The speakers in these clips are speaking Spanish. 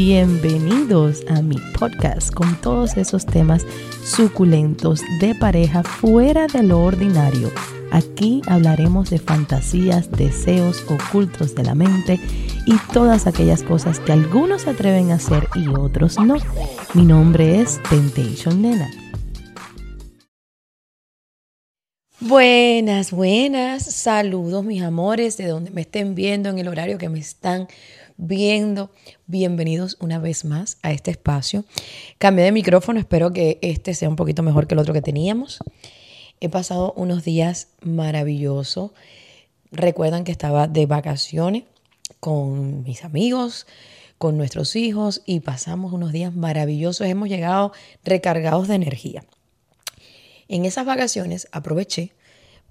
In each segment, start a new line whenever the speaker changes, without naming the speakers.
Bienvenidos a mi podcast con todos esos temas suculentos de pareja fuera de lo ordinario. Aquí hablaremos de fantasías, deseos ocultos de la mente y todas aquellas cosas que algunos se atreven a hacer y otros no. Mi nombre es Temptation Nena. Buenas, buenas, saludos mis amores de donde me estén viendo en el horario que me están viendo. Bienvenidos una vez más a este espacio. Cambié de micrófono, espero que este sea un poquito mejor que el otro que teníamos. He pasado unos días maravillosos. Recuerdan que estaba de vacaciones con mis amigos, con nuestros hijos y pasamos unos días maravillosos. Hemos llegado recargados de energía. En esas vacaciones aproveché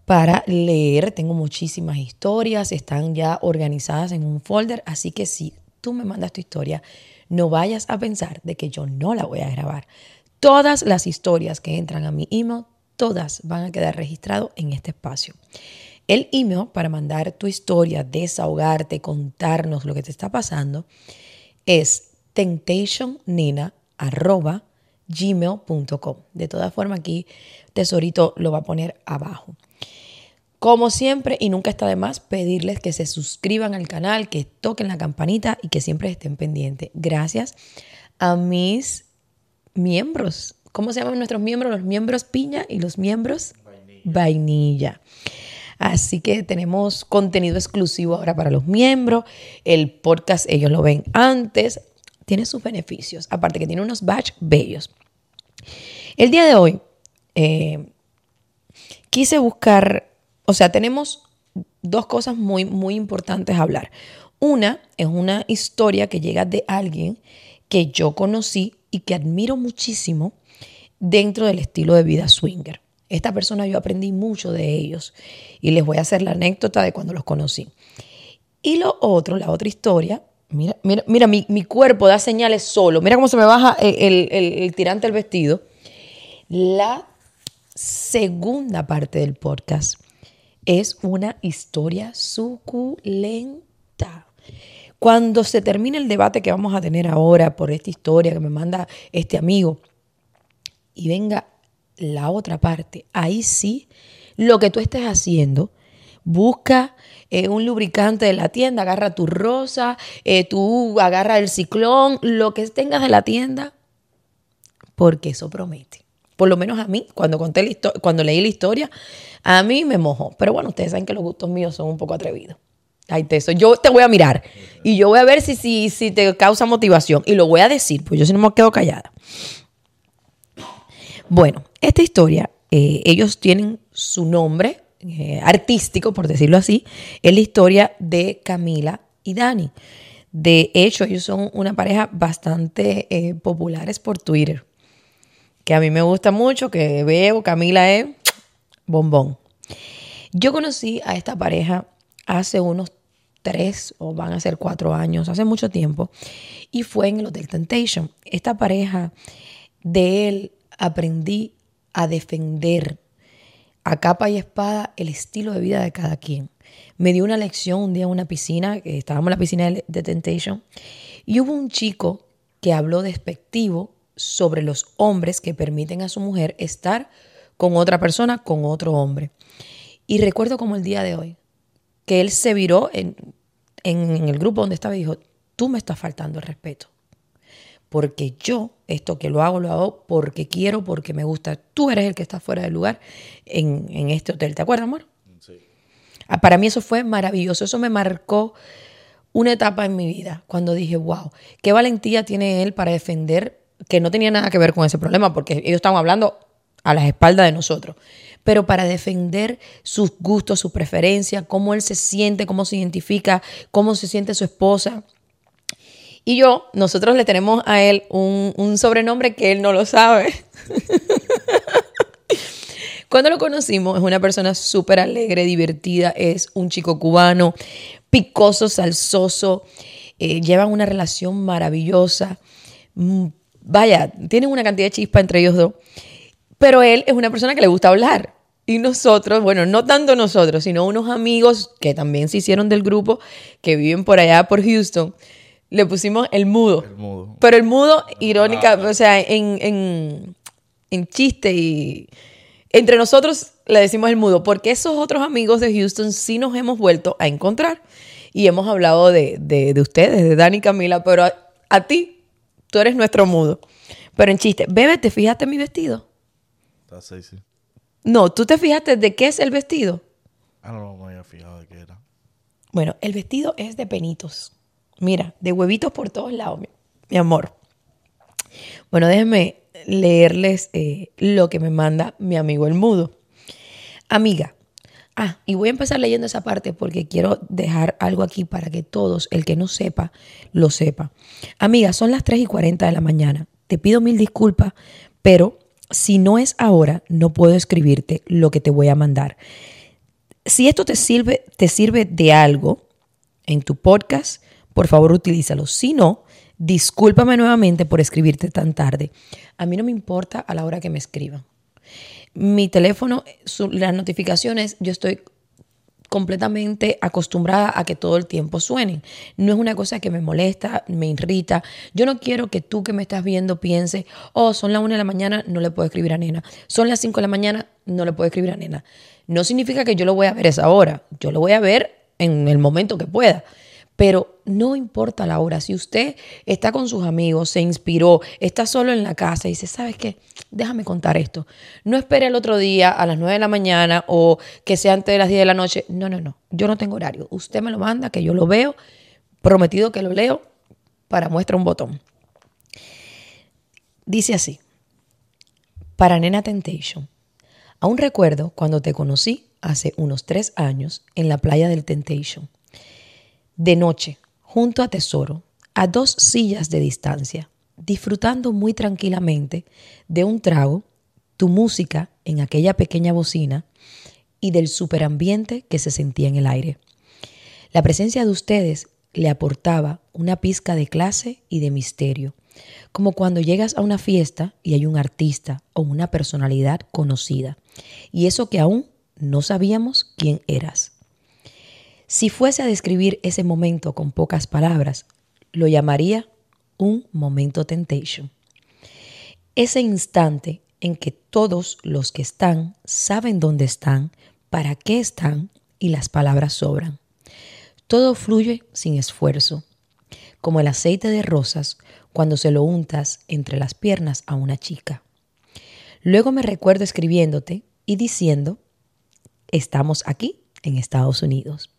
para leer. Tengo muchísimas historias, están ya organizadas en un folder, así que si tú me mandas tu historia, no vayas a pensar de que yo no la voy a grabar. Todas las historias que entran a mi email, todas van a quedar registradas en este espacio. El email para mandar tu historia, desahogarte, contarnos lo que te está pasando es temptationnina.gmail.com. De todas formas, aquí Tesorito lo va a poner abajo. Como siempre, y nunca está de más, pedirles que se suscriban al canal, que toquen la campanita y que siempre estén pendientes. Gracias a mis miembros. ¿Cómo se llaman nuestros miembros? Los miembros piña y los miembros vainilla. Así que tenemos contenido exclusivo ahora para los miembros. El podcast ellos lo ven antes. Tiene sus beneficios. Aparte que tiene unos batch bellos. El día de hoy eh, quise buscar o sea, tenemos dos cosas muy, muy importantes a hablar. Una es una historia que llega de alguien que yo conocí y que admiro muchísimo dentro del estilo de vida swinger. Esta persona yo aprendí mucho de ellos y les voy a hacer la anécdota de cuando los conocí. Y lo otro, la otra historia, mira, mira, mira mi, cuerpo da señales solo, mira cómo se me baja el, el tirante del vestido. La segunda parte del podcast es una historia suculenta. Cuando se termine el debate que vamos a tener ahora por esta historia que me manda este amigo y venga la otra parte, ahí sí, lo que tú estés haciendo, busca eh, un lubricante de la tienda, agarra tu rosa, eh, tú agarra el ciclón, lo que tengas de la tienda, porque eso promete. Por lo menos a mí, cuando, conté la cuando leí la historia, a mí me mojó. Pero bueno, ustedes saben que los gustos míos son un poco atrevidos. Ay, Teso, yo te voy a mirar y yo voy a ver si, si, si te causa motivación. Y lo voy a decir, pues yo si no me quedo callada. Bueno, esta historia, eh, ellos tienen su nombre eh, artístico, por decirlo así, es la historia de Camila y Dani. De hecho, ellos son una pareja bastante eh, populares por Twitter que a mí me gusta mucho, que veo, Camila es bombón. Yo conocí a esta pareja hace unos tres o van a ser cuatro años, hace mucho tiempo, y fue en el Hotel Temptation. Esta pareja, de él aprendí a defender a capa y espada el estilo de vida de cada quien. Me dio una lección un día en una piscina, que estábamos en la piscina de Temptation, y hubo un chico que habló despectivo sobre los hombres que permiten a su mujer estar con otra persona, con otro hombre. Y recuerdo como el día de hoy, que él se viró en, el grupo donde estaba y dijo, tú me estás faltando el respeto. Porque yo, esto que lo hago, lo hago porque quiero, porque me gusta. Tú eres el que está fuera del lugar en, en este hotel. ¿Te acuerdas, amor? Sí. Ah, para mí eso fue maravilloso. Eso me marcó una etapa en mi vida cuando dije, wow, qué valentía tiene él para defender que no tenía nada que ver con ese problema, porque ellos estaban hablando a las espaldas de nosotros, pero para defender sus gustos, su preferencia, cómo él se siente, cómo se identifica, cómo se siente su esposa. Y yo, nosotros le tenemos a él un, un sobrenombre que él no lo sabe. Cuando lo conocimos, es una persona súper alegre, divertida, es un chico cubano, picoso, salsoso, eh, llevan una relación maravillosa, mm, vaya, tienen una cantidad de chispa entre ellos dos, pero él es una persona que le gusta hablar. Y nosotros, bueno, no tanto nosotros, sino unos amigos que también se hicieron del grupo, que viven por allá por Houston, Le pusimos el mudo.
El mudo.
Pero el mudo, irónica, o sea, en, en, en chiste y entre nosotros le decimos el mudo, porque esos otros amigos de Houston sí nos hemos vuelto a encontrar y hemos hablado de, de, de ustedes, de Dani y Camila, pero a, a, ti, tú eres nuestro mudo. Pero en chiste, bebé, ¿te fijaste en mi vestido?
Está sexy.
No, ¿tú te fijaste de qué es el vestido?
Ah, no, no me había fijado de qué era.
Bueno, el vestido es de penitos. Mira, de huevitos por todos lados, mi, mi amor. Bueno, déjenme leerles eh, lo que me manda mi amigo el mudo. Amiga, ah, y voy a empezar leyendo esa parte porque quiero dejar algo aquí para que todos, el que no sepa, lo sepa. Amiga, son las 3 y 40 de la mañana. Te pido mil disculpas, pero si no es ahora, no puedo escribirte lo que te voy a mandar. Si esto te sirve, te sirve de algo en tu podcast, por favor utilízalo. Si no, discúlpame nuevamente por escribirte tan tarde. A mí no me importa a la hora que me escriban. Mi teléfono, las notificaciones, yo estoy completamente acostumbrada a que todo el tiempo suenen. No es una cosa que me molesta, me irrita. Yo no quiero que tú que me estás viendo piense, oh, son las una de la mañana, no le puedo escribir a nena. Son las 5 de la mañana, no le puedo escribir a nena. No significa que yo lo voy a ver esa hora. Yo lo voy a ver en el momento que pueda. Pero no importa la hora, si usted está con sus amigos, se inspiró, está solo en la casa y dice, ¿sabes qué? Déjame contar esto. No espere el otro día a las 9 de la mañana o que sea antes de las 10 de la noche. No, no, no. Yo no tengo horario. Usted me lo manda, que yo lo veo. Prometido que lo leo para muestra un botón. Dice así. Para Nena Temptation. Aún recuerdo cuando te conocí hace unos tres años en la playa del Temptation de noche, junto a Tesoro, a dos sillas de distancia, disfrutando muy tranquilamente de un trago, tu música en aquella pequeña bocina y del superambiente que se sentía en el aire. La presencia de ustedes le aportaba una pizca de clase y de misterio, como cuando llegas a una fiesta y hay un artista o una personalidad conocida, y eso que aún no sabíamos quién eras. Si fuese a describir ese momento con pocas palabras, lo llamaría un momento temptation. Ese instante en que todos los que están saben dónde están, para qué están y las palabras sobran. Todo fluye sin esfuerzo, como el aceite de rosas cuando se lo untas entre las piernas a una chica. Luego me recuerdo escribiéndote y diciendo, estamos aquí en Estados Unidos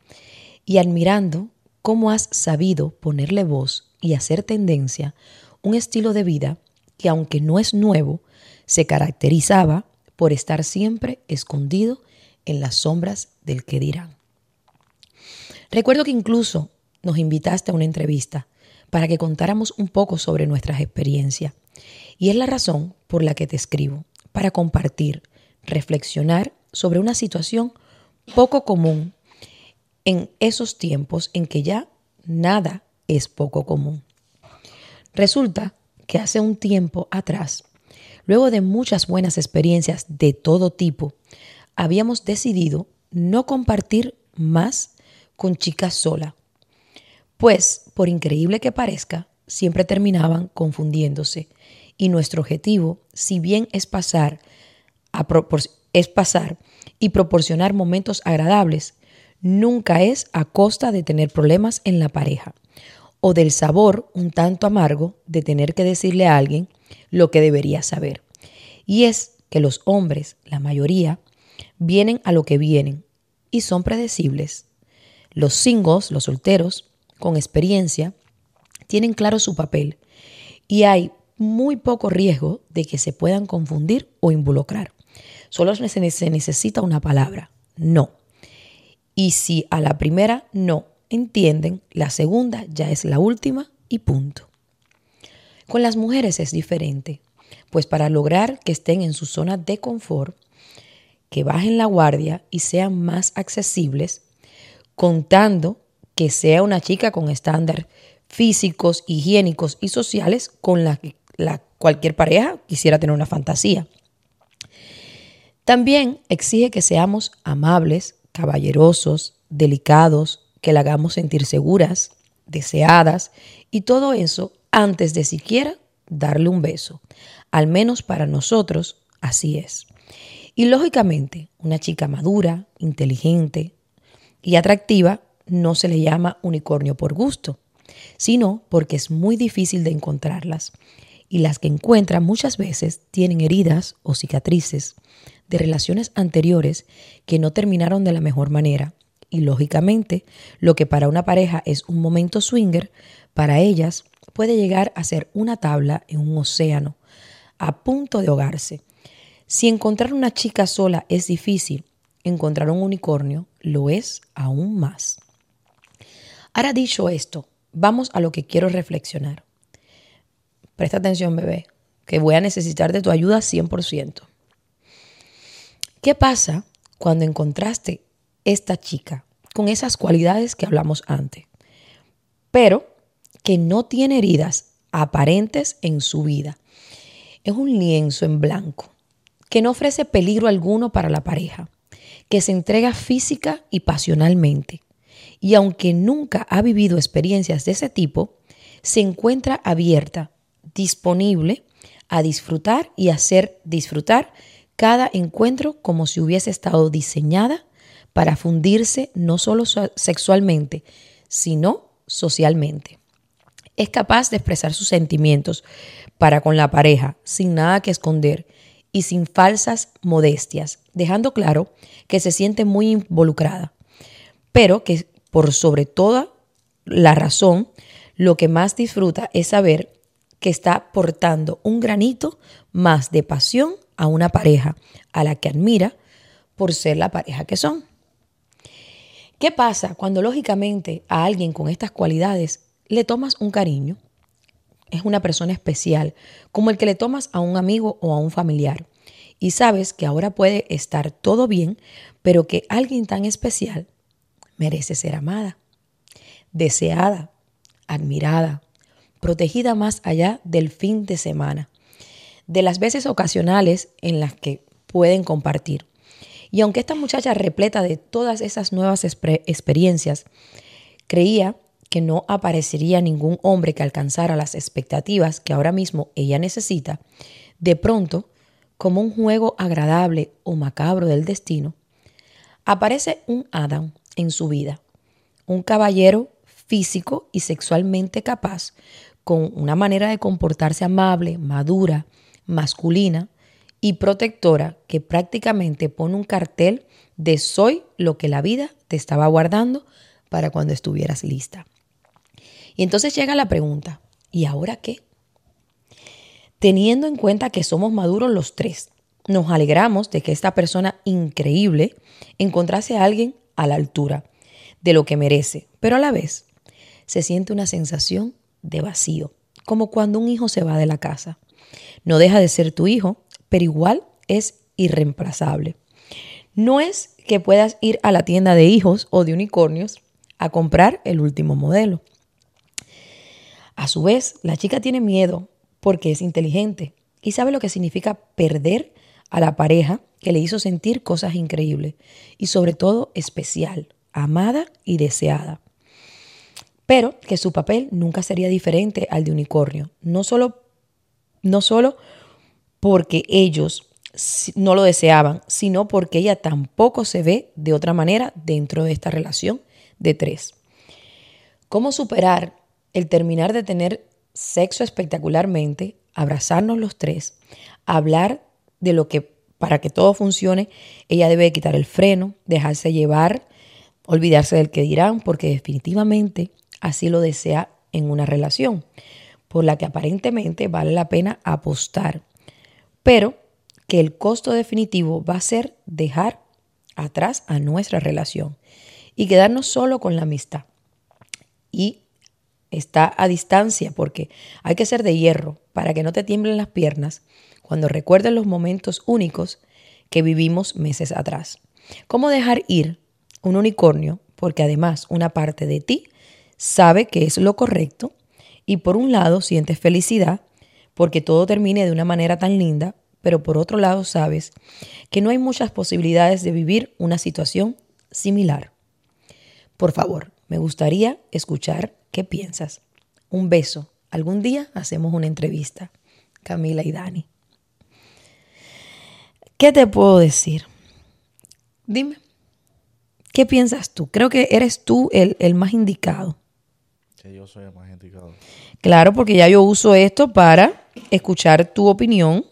y admirando cómo has sabido ponerle voz y hacer tendencia un estilo de vida que aunque no es nuevo, se caracterizaba por estar siempre escondido en las sombras del que dirán. Recuerdo que incluso nos invitaste a una entrevista para que contáramos un poco sobre nuestras experiencias. Y es la razón por la que te escribo, para compartir, reflexionar sobre una situación poco común en esos tiempos en que ya nada es poco común. Resulta que hace un tiempo atrás, luego de muchas buenas experiencias de todo tipo, habíamos decidido no compartir más con chicas sola, pues, por increíble que parezca, siempre terminaban confundiéndose y nuestro objetivo, si bien es pasar, es pasar y proporcionar momentos agradables, nunca es a costa de tener problemas en la pareja o del sabor un tanto amargo de tener que decirle a alguien lo que debería saber. Y es que los hombres, la mayoría, vienen a lo que vienen y son predecibles. Los singles, los solteros, con experiencia, tienen claro su papel y hay muy poco riesgo de que se puedan confundir o involucrar. Solo se necesita una palabra, no. Y si a la primera no entienden, la segunda ya es la última y punto. Con las mujeres es diferente, pues para lograr que estén en su zona de confort, que bajen la guardia y sean más accesibles, contando que sea una chica con estándares físicos, higiénicos y sociales con la que cualquier pareja quisiera tener una fantasía. También exige que seamos amables, caballerosos, delicados, que la hagamos sentir seguras, deseadas y todo eso antes de siquiera darle un beso. Al menos para nosotros así es. Y lógicamente, una chica madura, inteligente y atractiva no se le llama unicornio por gusto, sino porque es muy difícil de encontrarlas. Y las que encuentran muchas veces tienen heridas o cicatrices de relaciones anteriores que no terminaron de la mejor manera. Y lógicamente, lo que para una pareja es un momento swinger, para ellas puede llegar a ser una tabla en un océano, a punto de ahogarse. Si encontrar una chica sola es difícil, encontrar un unicornio lo es aún más. Ahora dicho esto, vamos a lo que quiero reflexionar. Presta atención, bebé, que voy a necesitar de tu ayuda 100%. ¿Qué pasa cuando encontraste esta chica con esas cualidades que hablamos antes, pero que no tiene heridas aparentes en su vida? Es un lienzo en blanco que no ofrece peligro alguno para la pareja, que se entrega física y pasionalmente. Y aunque nunca ha vivido experiencias de ese tipo, se encuentra abierta, disponible a disfrutar y hacer disfrutar cada encuentro como si hubiese estado diseñada para fundirse no solo sexualmente, sino socialmente. Es capaz de expresar sus sentimientos para con la pareja sin nada que esconder y sin falsas modestias, dejando claro que se siente muy involucrada, pero que por sobre toda la razón, lo que más disfruta es saber que está aportando un granito más de pasión a una pareja a la que admira por ser la pareja que son. ¿Qué pasa cuando lógicamente a alguien con estas cualidades le tomas un cariño? Es una persona especial, como el que le tomas a un amigo o a un familiar. Y sabes que ahora puede estar todo bien, pero que alguien tan especial merece ser amada, deseada, admirada, protegida más allá del fin de semana de las veces ocasionales en las que pueden compartir. Y aunque esta muchacha repleta de todas esas nuevas experiencias, creía que no aparecería ningún hombre que alcanzara las expectativas que ahora mismo ella necesita, de pronto, como un juego agradable o macabro del destino, aparece un Adam en su vida, un caballero físico y sexualmente capaz, con una manera de comportarse amable, madura, masculina y protectora que prácticamente pone un cartel de soy lo que la vida te estaba guardando para cuando estuvieras lista. Y entonces llega la pregunta, ¿y ahora qué? Teniendo en cuenta que somos maduros los tres, nos alegramos de que esta persona increíble encontrase a alguien a la altura de lo que merece, pero a la vez se siente una sensación de vacío, como cuando un hijo se va de la casa. No deja de ser tu hijo, pero igual es irreemplazable. No es que puedas ir a la tienda de hijos o de unicornios a comprar el último modelo. A su vez, la chica tiene miedo porque es inteligente y sabe lo que significa perder a la pareja que le hizo sentir cosas increíbles y sobre todo especial, amada y deseada. Pero que su papel nunca sería diferente al de unicornio, no solo no solo porque ellos no lo deseaban, sino porque ella tampoco se ve de otra manera dentro de esta relación de tres. ¿Cómo superar el terminar de tener sexo espectacularmente, abrazarnos los tres, hablar de lo que para que todo funcione, ella debe quitar el freno, dejarse llevar, olvidarse del que dirán, porque definitivamente así lo desea en una relación por la que aparentemente vale la pena apostar, pero que el costo definitivo va a ser dejar atrás a nuestra relación y quedarnos solo con la amistad. Y está a distancia porque hay que ser de hierro para que no te tiemblen las piernas cuando recuerdes los momentos únicos que vivimos meses atrás. ¿Cómo dejar ir un unicornio? Porque además una parte de ti sabe que es lo correcto y por un lado sientes felicidad porque todo termine de una manera tan linda, pero por otro lado sabes que no hay muchas posibilidades de vivir una situación similar. Por favor, Me gustaría escuchar qué piensas. Un beso. Algún día hacemos una entrevista. Camila y Dani. ¿Qué te puedo decir? Dime. ¿Qué piensas tú? Creo que eres tú el, el más indicado.
Que yo soy el más indicado.
Claro, porque ya yo uso esto para escuchar tu opinión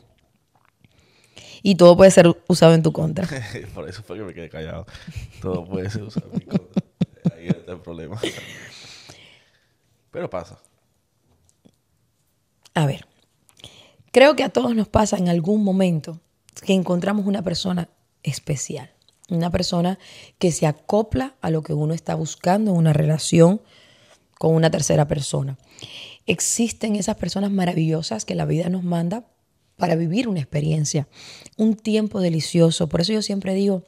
y todo puede ser usado en tu contra.
Por eso fue que me quedé callado. Todo puede ser usado en mi contra. Ahí está el problema. Pero pasa.
A ver, creo que a todos nos pasa en algún momento que encontramos una persona especial, una persona que se acopla a lo que uno está buscando en una relación con una tercera persona. Existen esas personas maravillosas que la vida nos manda para vivir una experiencia, un tiempo delicioso. Por eso yo siempre digo,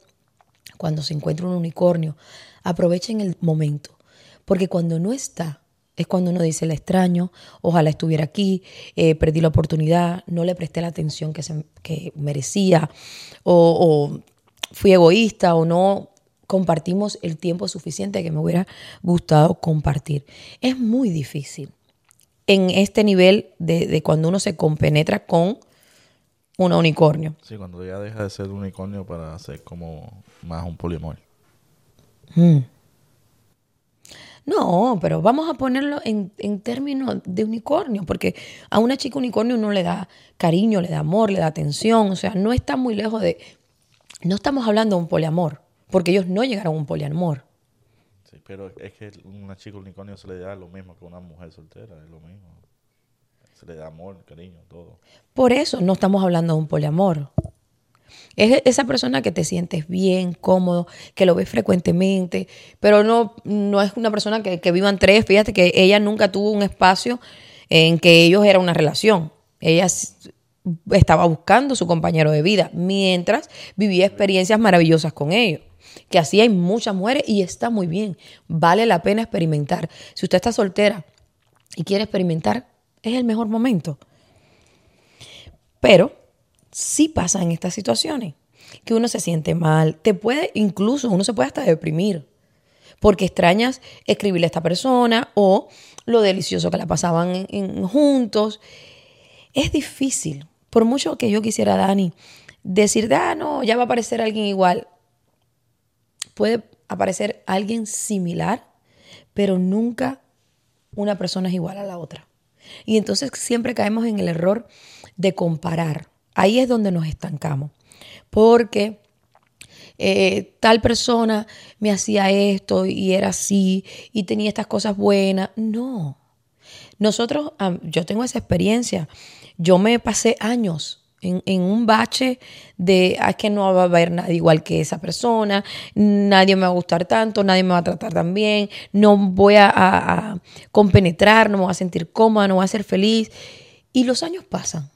cuando se encuentra un unicornio, aprovechen el momento, porque cuando no está, es cuando uno dice, el extraño, ojalá estuviera aquí, eh, perdí la oportunidad, no le presté la atención que, se, que merecía, o, o fui egoísta, o no compartimos el tiempo suficiente que me hubiera gustado compartir. Es muy difícil en este nivel de, de cuando uno se compenetra con un unicornio.
Sí, cuando ya deja de ser unicornio para ser como más un poliamor.
Mm. No, pero vamos a ponerlo en, en, términos de unicornio, porque a una chica unicornio uno le da cariño, le da amor, le da atención, o sea, no está muy lejos de... No estamos hablando de un poliamor, porque ellos no llegaron a un poliamor.
Sí, pero es que una chica unicornio se le da lo mismo que una mujer soltera, es lo mismo. Se le da amor, cariño, todo.
Por eso no estamos hablando de un poliamor. Es esa persona que te sientes bien, cómodo, que lo ves frecuentemente, pero no, no es una persona que, que vivan tres. Fíjate que ella nunca tuvo un espacio en que ellos era una relación. Ella estaba buscando su compañero de vida mientras vivía experiencias maravillosas con ellos. Que así hay muchas mujeres y está muy bien. Vale la pena experimentar. Si usted está soltera y quiere experimentar, es el mejor momento. Pero sí pasa en estas situaciones, que uno se siente mal, te puede, incluso uno se puede hasta deprimir, porque extrañas escribirle a esta persona o lo delicioso que la pasaban juntos. Es difícil, por mucho que yo quisiera, Dani, decir, ah, no, ya va a aparecer alguien igual. Puede aparecer alguien similar, pero nunca una persona es igual a la otra. Y entonces siempre caemos en el error de comparar. Ahí es donde nos estancamos. Porque eh, tal persona me hacía esto y era así y tenía estas cosas buenas. No. Nosotros, yo tengo esa experiencia. Yo me pasé años en, un bache de ah, que no va a haber nadie igual que esa persona, nadie me va a gustar tanto, nadie me va a tratar tan bien, no voy a, a, a compenetrar, no me voy a sentir cómoda, no voy a ser feliz. Y los años pasan.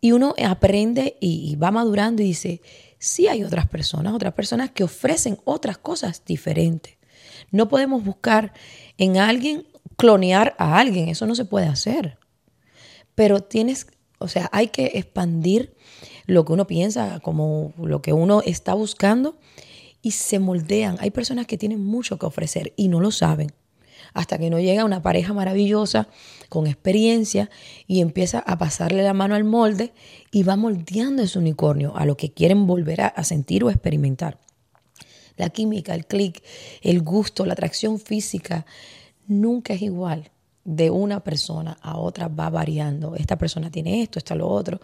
Y uno aprende y, y va madurando y dice, sí hay otras personas, otras personas que ofrecen otras cosas diferentes. No podemos buscar en alguien clonear a alguien, eso no se puede hacer. Pero tienes o sea, hay que expandir lo que uno piensa, como lo que uno está buscando y se moldean. Hay personas que tienen mucho que ofrecer y no lo saben. Hasta que no llega una pareja maravillosa con experiencia y empieza a pasarle la mano al molde y va moldeando ese unicornio a lo que quieren volver a, a sentir o experimentar. La química, el clic, el gusto, la atracción física, nunca es igual de una persona a otra va variando. Esta persona tiene esto, está lo otro.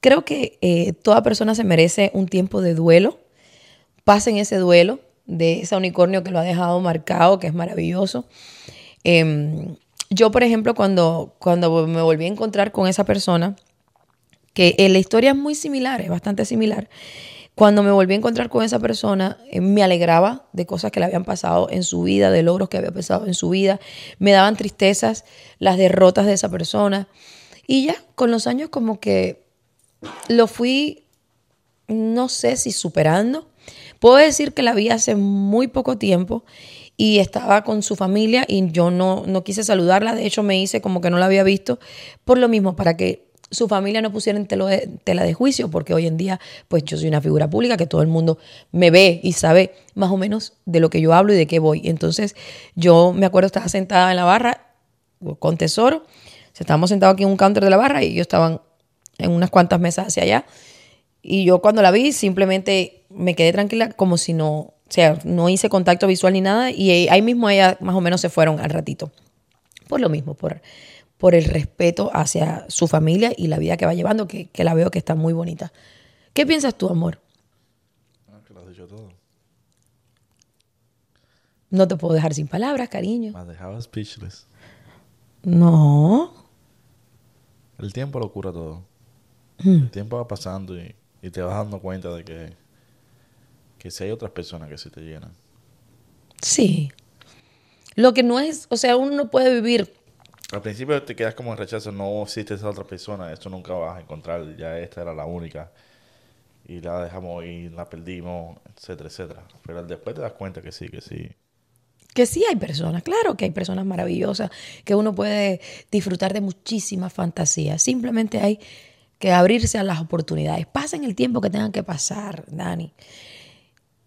Creo que eh, toda persona se merece un tiempo de duelo. Pasen ese duelo de ese unicornio que lo ha dejado marcado, que es maravilloso. Eh, yo, por ejemplo, cuando, cuando me volví a encontrar con esa persona, que eh, la historia es muy similar, es bastante similar. Cuando me volví a encontrar con esa persona, eh, me alegraba de cosas que le habían pasado en su vida, de logros que había pasado en su vida. Me daban tristezas las derrotas de esa persona. Y ya, con los años como que lo fui, no sé si superando. Puedo decir que la vi hace muy poco tiempo y estaba con su familia y yo no, no quise saludarla. De hecho, me hice como que no la había visto por lo mismo, para que su familia no pusiera en tela de juicio, porque hoy en día, pues yo soy una figura pública que todo el mundo me ve y sabe más o menos de lo que yo hablo y de qué voy. Entonces, yo me acuerdo, estaba sentada en la barra con Tesoro, estábamos sentados aquí en un counter de la barra y ellos estaban en unas cuantas mesas hacia allá. Y yo cuando la vi simplemente me quedé tranquila como si no, o sea, no hice contacto visual ni nada y ahí mismo ella más o menos se fueron al ratito. Por lo mismo, por, por el respeto hacia su familia y la vida que va llevando, que, que la veo que está muy bonita. ¿Qué piensas tú, amor?
Ah, que lo has dicho todo.
No te puedo dejar sin palabras, cariño.
Me has dejado speechless.
No.
El tiempo lo cura todo.
Hmm.
El tiempo va pasando y, y te vas dando cuenta de que, que si hay otras personas que sí te llenan.
Sí. Lo que no es, o sea, uno no puede vivir
Al principio te quedas como en rechazo, no existe esa otra persona, esto nunca vas a encontrar, ya esta era la única. Y la dejamos y la perdimos, etcétera, etcétera. Pero después te das cuenta que sí, que sí.
Que sí hay personas, claro que hay personas maravillosas, que uno puede disfrutar de muchísimas fantasías. Simplemente hay que abrirse a las oportunidades. Pasen el tiempo que tengan que pasar, Dani.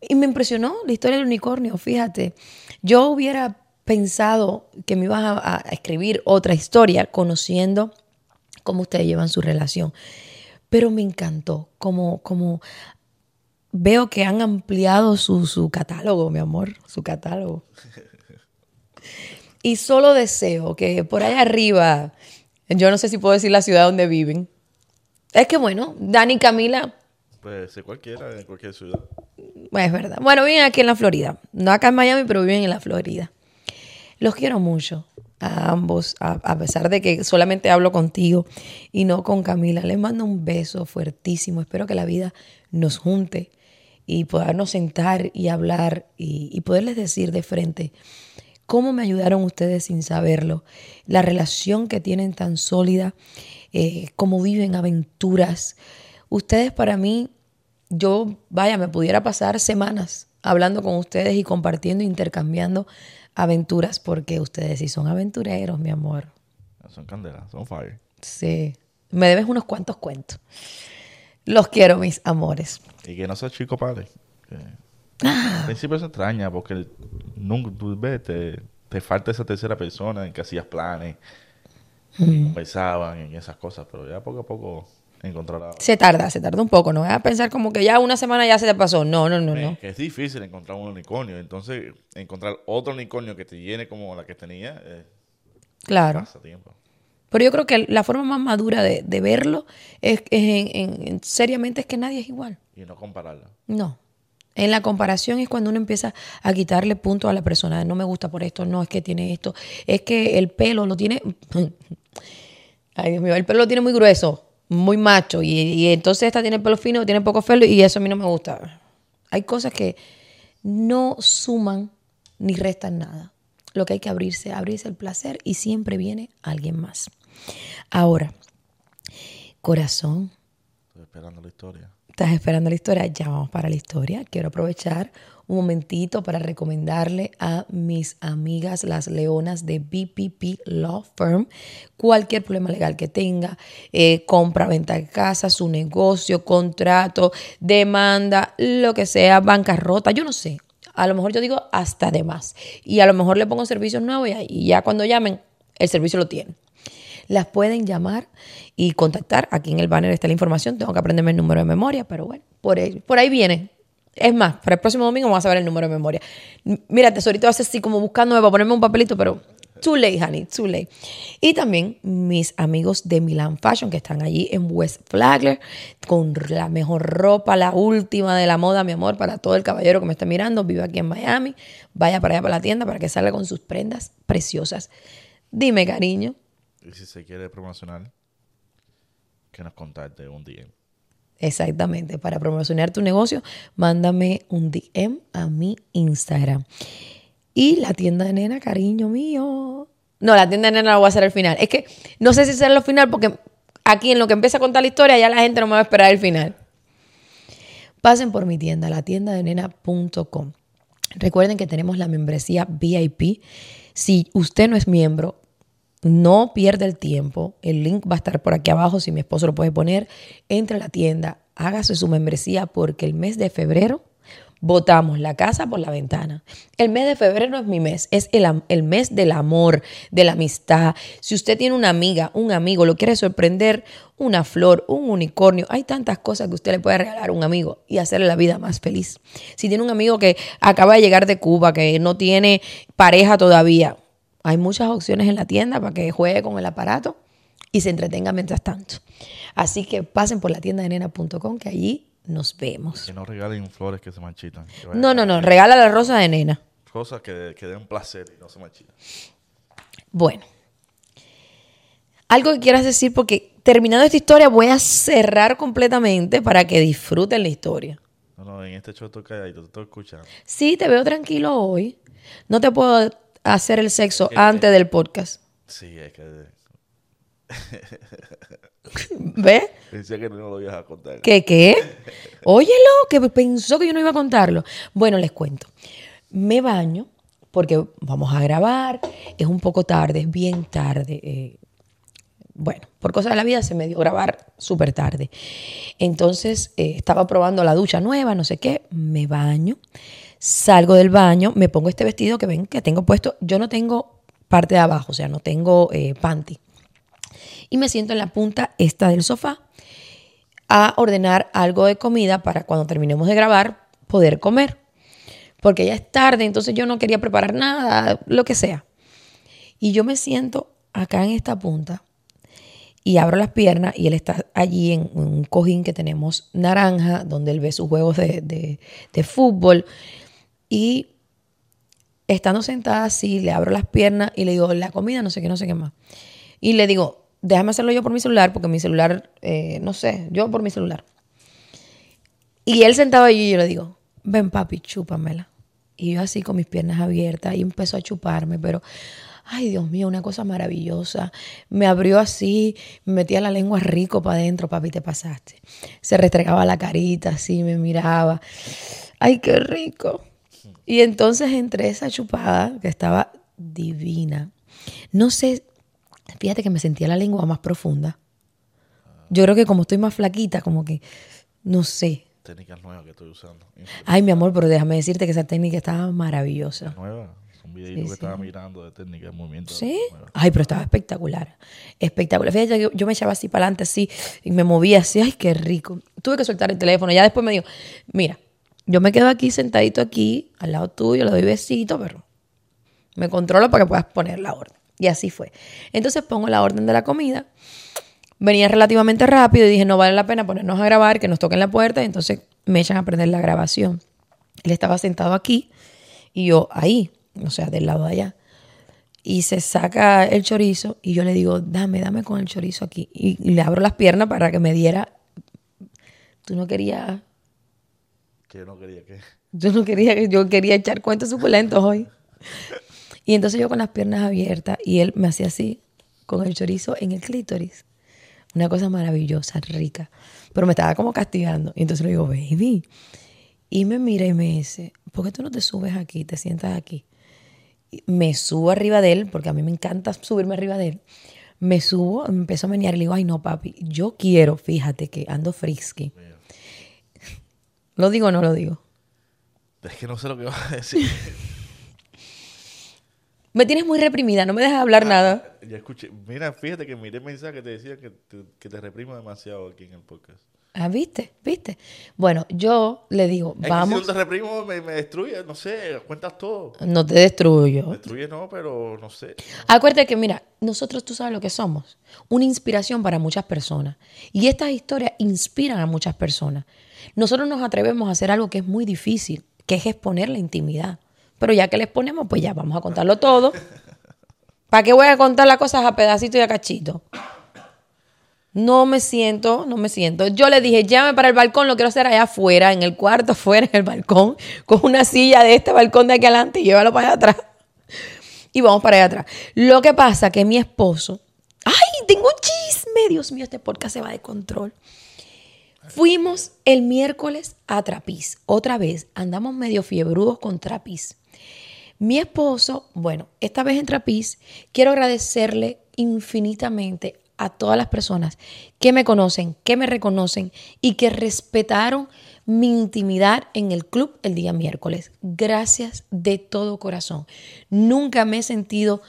Y me impresionó la historia del unicornio, fíjate. Yo hubiera pensado que me ibas a, a escribir otra historia conociendo cómo ustedes llevan su relación. Pero me encantó, como, como veo que han ampliado su, su catálogo, mi amor, su catálogo. Y solo deseo que por allá arriba, yo no sé si puedo decir la ciudad donde viven. Es que bueno, Dani y Camila,
Pues de cualquiera, de cualquier ciudad.
es verdad. Bueno, viven aquí en la Florida. No acá en Miami, pero viven en la Florida. Los quiero mucho a ambos, a, pesar de que solamente hablo contigo y no con Camila. Les mando un beso fuertísimo. Espero que la vida nos junte y podernos sentar y hablar y, y poderles decir de frente cómo me ayudaron ustedes sin saberlo, la relación que tienen tan sólida, eh, cómo viven aventuras. Ustedes para mí, yo, vaya, me pudiera pasar semanas hablando con ustedes y compartiendo, intercambiando aventuras, porque ustedes sí son aventureros, mi amor.
Son candelas, son fire.
Sí, me debes unos cuantos cuentos. Los quiero, mis amores.
Y que no seas chico padre. que
Ah.
Al principio se extraña porque el- nunca, tú ves, te, te falta esa tercera persona en que hacías planes,
Mm.
conversaban en esas cosas, pero ya poco a poco encontrar a...
Se tarda, se tarda un poco, no vas a pensar como que ya una semana ya se te pasó. No, no, no, no.
Que es difícil encontrar un unicornio, entonces encontrar otro unicornio que te llene como la que tenía, eh,
Claro.
pasa tiempo.
Pero yo creo que la forma más madura de, de verlo es, es en- seriamente es que nadie es igual.
Y no compararla.
No. En la comparación es cuando uno empieza a quitarle puntos a la persona. No me gusta por esto, no, es que tiene esto. Es que el pelo lo tiene. Ay, Dios mío, el pelo lo tiene muy grueso, muy macho. Y, y entonces esta tiene el pelo fino, tiene poco pelo y eso a mí no me gusta. Hay cosas que no suman ni restan nada. Lo que hay que abrirse, abrirse el placer y siempre viene alguien más. Ahora, corazón,
Estoy esperando la historia.
¿Estás esperando la historia? Ya vamos para la historia. Quiero aprovechar un momentito para recomendarle a mis amigas las leonas de BPP Law Firm cualquier problema legal que tenga, eh, compra, venta de casa, su negocio, contrato, demanda, lo que sea, bancarrota, yo no sé. A lo mejor yo digo hasta de más. Y a lo mejor le pongo servicios nuevos y, ya cuando llamen, el servicio lo tienen. Las pueden llamar y contactar. Aquí en el banner está la información. Tengo que aprenderme el número de memoria, pero bueno, por ahí, por ahí viene. Es más, para el próximo domingo vamos a ver el número de memoria. Mira, tesorito hace así como buscándome para ponerme un papelito, pero too late, honey, too late. Y también mis amigos de Milan Fashion que están allí en West Flagler con la mejor ropa, la última de la moda, mi amor, para todo el caballero que me está mirando. Vive aquí en Miami. Vaya para allá para la tienda para que salga con sus prendas preciosas. Dime, cariño.
Y si se quiere promocionar, que nos contacte un día.
Exactamente. Para promocionar tu negocio, mándame un DM a mi Instagram. Y la tienda de nena, cariño mío. No, la tienda de nena la voy a hacer al final. Es que no sé si será al final porque aquí en lo que empieza a contar la historia ya la gente no me va a esperar el final. Pasen por mi tienda, la tienda de nena.com. Recuerden que tenemos la membresía VIP. Si usted no es miembro, no pierda el tiempo. El link va a estar por aquí abajo si mi esposo lo puede poner. Entre a la tienda, hágase su membresía porque el mes de febrero Botamos la casa por la ventana. El mes de febrero es mi mes, es el, el mes del amor, de la amistad. Si usted tiene una amiga, un amigo, lo quiere sorprender, una flor, un unicornio, hay tantas cosas que usted le puede regalar a un amigo y hacerle la vida más feliz. Si tiene un amigo que acaba de llegar de Cuba, que no tiene pareja todavía, hay muchas opciones en la tienda para que juegue con el aparato y se entretenga mientras tanto. Así que pasen por la tienda de nena.com que allí nos vemos.
Que no regalen flores que se marchitan. Que
No, no, no, regala la rosa de nena.
Cosas que, que den placer y no se marchitan.
Bueno, algo que quieras decir, porque terminando esta historia voy a cerrar completamente para que disfruten la historia.
No, no, en este show estoy calladito, te estoy escuchando.
Sí, te veo tranquilo hoy. No te puedo hacer el sexo antes del podcast.
Sí, es que
¿Ves?
pensé que no lo ibas a contar.
¿Qué qué? Óyelo, que pensó que yo no iba a contarlo. Bueno, les cuento. Me baño porque vamos a grabar. Es un poco tarde, es bien tarde. eh, bueno, por cosas de la vida se me dio grabar súper tarde. Entonces eh, estaba probando la ducha nueva, no sé qué. Me baño, salgo del baño, me pongo este vestido que ven que tengo puesto. Yo no tengo parte de abajo, o sea, no tengo eh, panty. Y me siento en la punta esta del sofá a ordenar algo de comida para cuando terminemos de grabar poder comer. Porque ya es tarde, entonces yo no quería preparar nada, lo que sea. Y yo me siento acá en esta punta y abro las piernas y él está allí en un cojín que tenemos naranja, donde él ve sus juegos de, fútbol. Y estando sentada así, le abro las piernas y le digo, la comida, no sé qué, no sé qué más. Y le digo, déjame hacerlo yo por mi celular, porque mi celular, eh, no sé, yo por mi celular. Y él sentado allí y yo le digo, ven papi, chúpamela. Y yo así con mis piernas abiertas y empezó a chuparme, pero, ay Dios mío, una cosa maravillosa. Me abrió así, me metía la lengua rico para adentro, papi, te pasaste. Se restregaba la carita así, me miraba. Ay, qué rico. Y entonces entre esa chupada, que estaba divina, no sé, fíjate que me sentía la lengua más profunda. Yo creo que como estoy más flaquita, como que, no sé.
Técnicas nuevas que estoy usando.
Ay, mi amor, pero déjame decirte que esa técnica estaba maravillosa.
Nuevas. Un videito
Sí,
que
sí.
estaba mirando de técnica de movimiento.
¿Sí?
nueva.
Ay, pero estaba espectacular. Espectacular. Fíjate que yo me echaba así para adelante, así, y me movía así. Ay, qué rico. Tuve que soltar el teléfono. Ya después me dijo, mira, yo me quedo aquí sentadito aquí, al lado tuyo, le doy besito, pero me controlo para que puedas poner la orden. Y así fue. Entonces pongo la orden de la comida. Venía relativamente rápido y dije, no vale la pena ponernos a grabar, que nos toquen la puerta. Y entonces me echan a prender la grabación. Él estaba sentado aquí y yo ahí, o sea, del lado de allá. Y se saca el chorizo y yo le digo, dame, dame con el chorizo aquí. Y le abro las piernas para que me diera. Tú no querías,
Que yo no quería que.
tú no querías, que yo quería echar cuentos suculentos hoy. Y entonces yo con las piernas abiertas y él me hacía así, con el chorizo en el clítoris. Una cosa maravillosa, rica. Pero me estaba como castigando. Y entonces le digo, baby. Y me mira y me dice, ¿por qué tú no te subes aquí, te sientas aquí? Y Me subo arriba de él, porque a mí me encanta subirme arriba de él. Me subo, me empiezo a menear y le digo, ay no, papi, yo quiero, fíjate que ando frisky. ¿Lo digo o no lo digo?
Es que no sé lo que vas a decir.
Me tienes muy reprimida, no me dejas hablar nada.
ya escuché. Mira, fíjate que miré mensajes que te decían que te, que te reprimo demasiado aquí en el podcast.
Ah, ¿viste? ¿Viste? Bueno, yo le digo,
Es que
vamos,
si no te reprimo, me, me destruye, no sé, cuentas todo.
no te destruyo.
Destruye no, pero no sé.
Acuérdate que, mira, nosotros tú sabes lo que somos. Una inspiración para muchas personas. Y estas historias inspiran a muchas personas. Nosotros nos atrevemos a hacer algo que es muy difícil, que es exponer la intimidad. Pero ya que le exponemos, pues ya vamos a contarlo todo. ¿Para qué voy a contar las cosas a pedacito y a cachito? No me siento, no me siento. Yo le dije, llame para el balcón, lo quiero hacer allá afuera, en el cuarto, afuera, en el balcón, con una silla de este balcón de aquí adelante y llévalo para allá atrás y vamos para allá atrás. Lo que pasa que mi esposo, ay, tengo un chisme, Dios mío, este podcast se va de control. Fuimos el miércoles a Trapiz, otra vez, andamos medio fiebrudos con Trapiz. Mi esposo, bueno, esta vez en Trapiz, quiero agradecerle infinitamente a todas las personas que me conocen, que me reconocen y que respetaron mi intimidad en el club el día miércoles. Gracias de todo corazón. Nunca me he sentido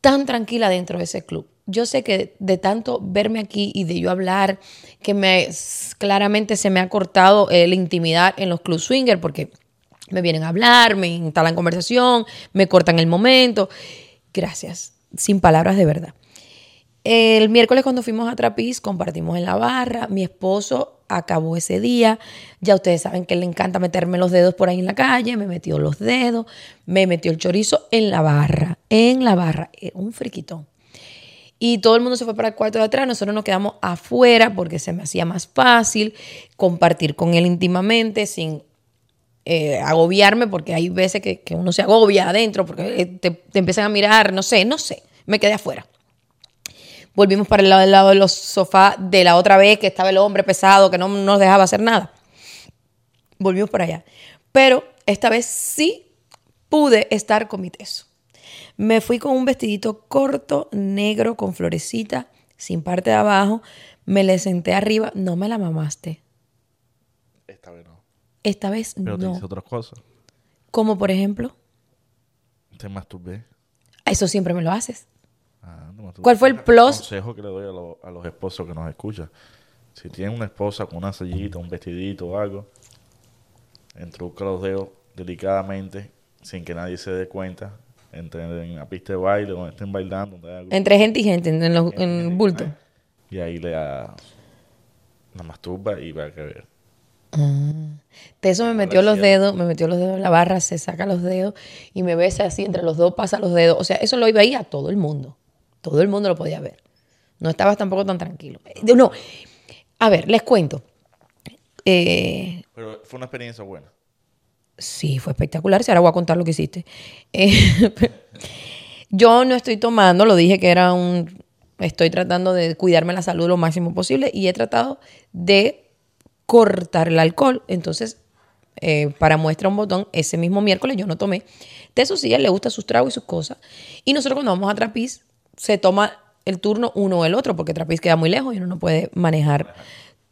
tan tranquila dentro de ese club. Yo sé que de tanto verme aquí y de yo hablar, que me claramente se me ha cortado eh, la intimidad en los club swinger porque me vienen a hablar, me instalan conversación, me cortan el momento. Gracias, sin palabras de verdad. El miércoles cuando fuimos a Trapiz compartimos en la barra, mi esposo acabó ese día, ya ustedes saben que le encanta meterme los dedos por ahí en la calle, me metió los dedos, me metió el chorizo en la barra, en la barra, un friquitón. Y todo el mundo se fue para el cuarto de atrás, nosotros nos quedamos afuera porque se me hacía más fácil compartir con él íntimamente sin eh, agobiarme, porque hay veces que, uno se agobia adentro porque eh, te, te empiezan a mirar, no sé, no sé, me quedé afuera. Volvimos para el lado, del lado de los sofás de la otra vez que estaba el hombre pesado que no nos dejaba hacer nada. Volvimos para allá. Pero esta vez sí pude estar con mi teso. Me fui con un vestidito corto, negro, con florecita, sin parte de abajo. Me le senté arriba. No me la mamaste.
Esta vez no.
Esta vez
Pero te
no.
hice otras cosas.
Como por ejemplo,
Te masturbé.
eso siempre me lo haces.
Ah, no masturbé.
¿Cuál fue el plus?
consejo que le doy a, lo- a los esposos que nos escuchan. Si tienen una esposa con una sellita, un vestidito o algo, entruca los dedos delicadamente, sin que nadie se dé cuenta. Entre en la pista de baile, donde estén bailando, donde.
Entre gente y gente, en, los- en el bulto.
Y ahí le da la masturba y va a que ver.
Teso me metió los dedos, me metió los dedos en la barra, se saca los dedos y me besa así entre los dos, pasa los dedos. O sea, eso lo veía a todo el mundo. Todo el mundo lo podía ver. No estabas tampoco tan tranquilo. Eh, No, a ver, les cuento. Eh,
Pero fue una experiencia buena.
Sí, fue espectacular. Si ahora voy a contar lo que hiciste. Eh, yo no estoy tomando, lo dije que era un... Estoy tratando de cuidarme la salud lo máximo posible y he tratado de cortar el alcohol. Entonces, eh, para muestra un botón, ese mismo miércoles yo no tomé. De a él le gusta sus tragos y sus cosas. Y nosotros cuando vamos a Trapiz, se toma el turno uno o el otro, porque Trapiz queda muy lejos y uno no puede manejar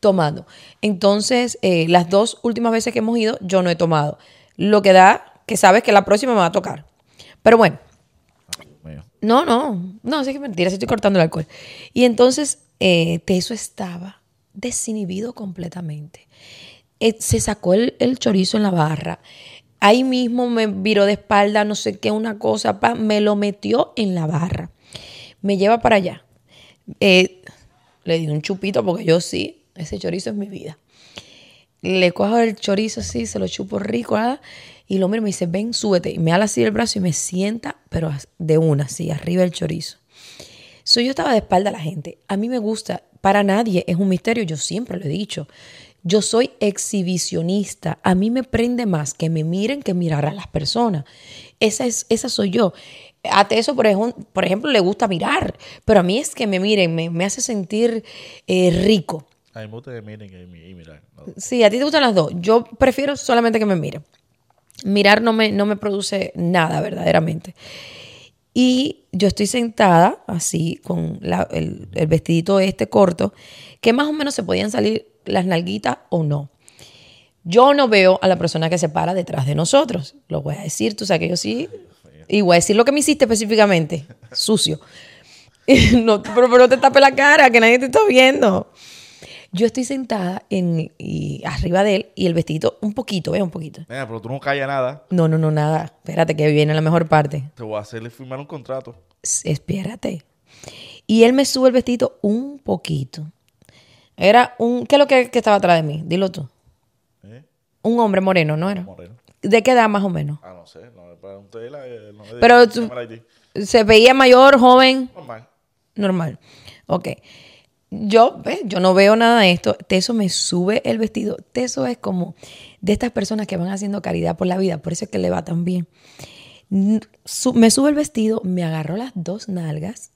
tomando. Entonces, eh, las dos últimas veces que hemos ido, yo no he tomado. Lo que da que sabes que la próxima me va a tocar. Pero bueno, no, no, no, sí que mentira, sí estoy cortando el alcohol. Y entonces, eh, Teso estaba desinhibido completamente. Eh, se sacó el, el chorizo en la barra. Ahí mismo me viró de espalda, no sé qué, una cosa, pa, me lo metió en la barra. Me lleva para allá. Eh, le di un chupito porque yo sí, ese chorizo es mi vida. Le cojo el chorizo así, se lo chupo rico, ¿verdad? y lo miro me dice, ven, súbete. Y me ala así el brazo y me sienta, pero de una, así, arriba el chorizo. So, yo estaba de espalda a la gente. A mí me gusta, para nadie es un misterio, yo siempre lo he dicho. Yo soy exhibicionista. A mí me prende más que me miren que mirar a las personas. Esa, es, esa soy yo. A Teso, por ejemplo, por ejemplo, le gusta mirar, pero a mí es que me miren, me, me hace sentir eh, rico.
A mí me miren y, mi- y mirar.
Sí, a ti te gustan las dos. Yo prefiero solamente que me miren. Mirar no me, no me produce nada, verdaderamente. Y yo estoy sentada así con la- el, el vestidito este corto, que más o menos se podían salir las nalguitas o no. Yo no veo a la persona que se para detrás de nosotros. Lo voy a decir, tú sabes que yo sí. Y voy a decir lo que me hiciste específicamente. Sucio. no, pero, pero no te tapes la cara, que nadie te está viendo. Yo estoy sentada en, y arriba de él y el vestidito un poquito, ¿ves? Un poquito.
Mira, pero tú no callas nada.
No, no, no, nada. Espérate que viene la mejor parte.
Te voy a hacerle firmar un contrato.
S- Espérate. Y él me sube el vestidito un poquito. Era un... ¿Qué es lo que, que estaba atrás de mí? Dilo tú.
¿Eh?
Un hombre moreno, ¿no era?
Moreno.
¿De qué edad más o menos?
Ah, no sé. No me pregunté la. eh, No me
Pero tú-. ¿Se veía mayor, joven?
Normal.
Normal. Ok. Yo, ¿ves? Yo no veo nada de esto. Teso me sube el vestido. Teso es como de estas personas que van haciendo caridad por la vida. Por eso es que le va tan bien. Me sube el vestido, me agarró las dos nalgas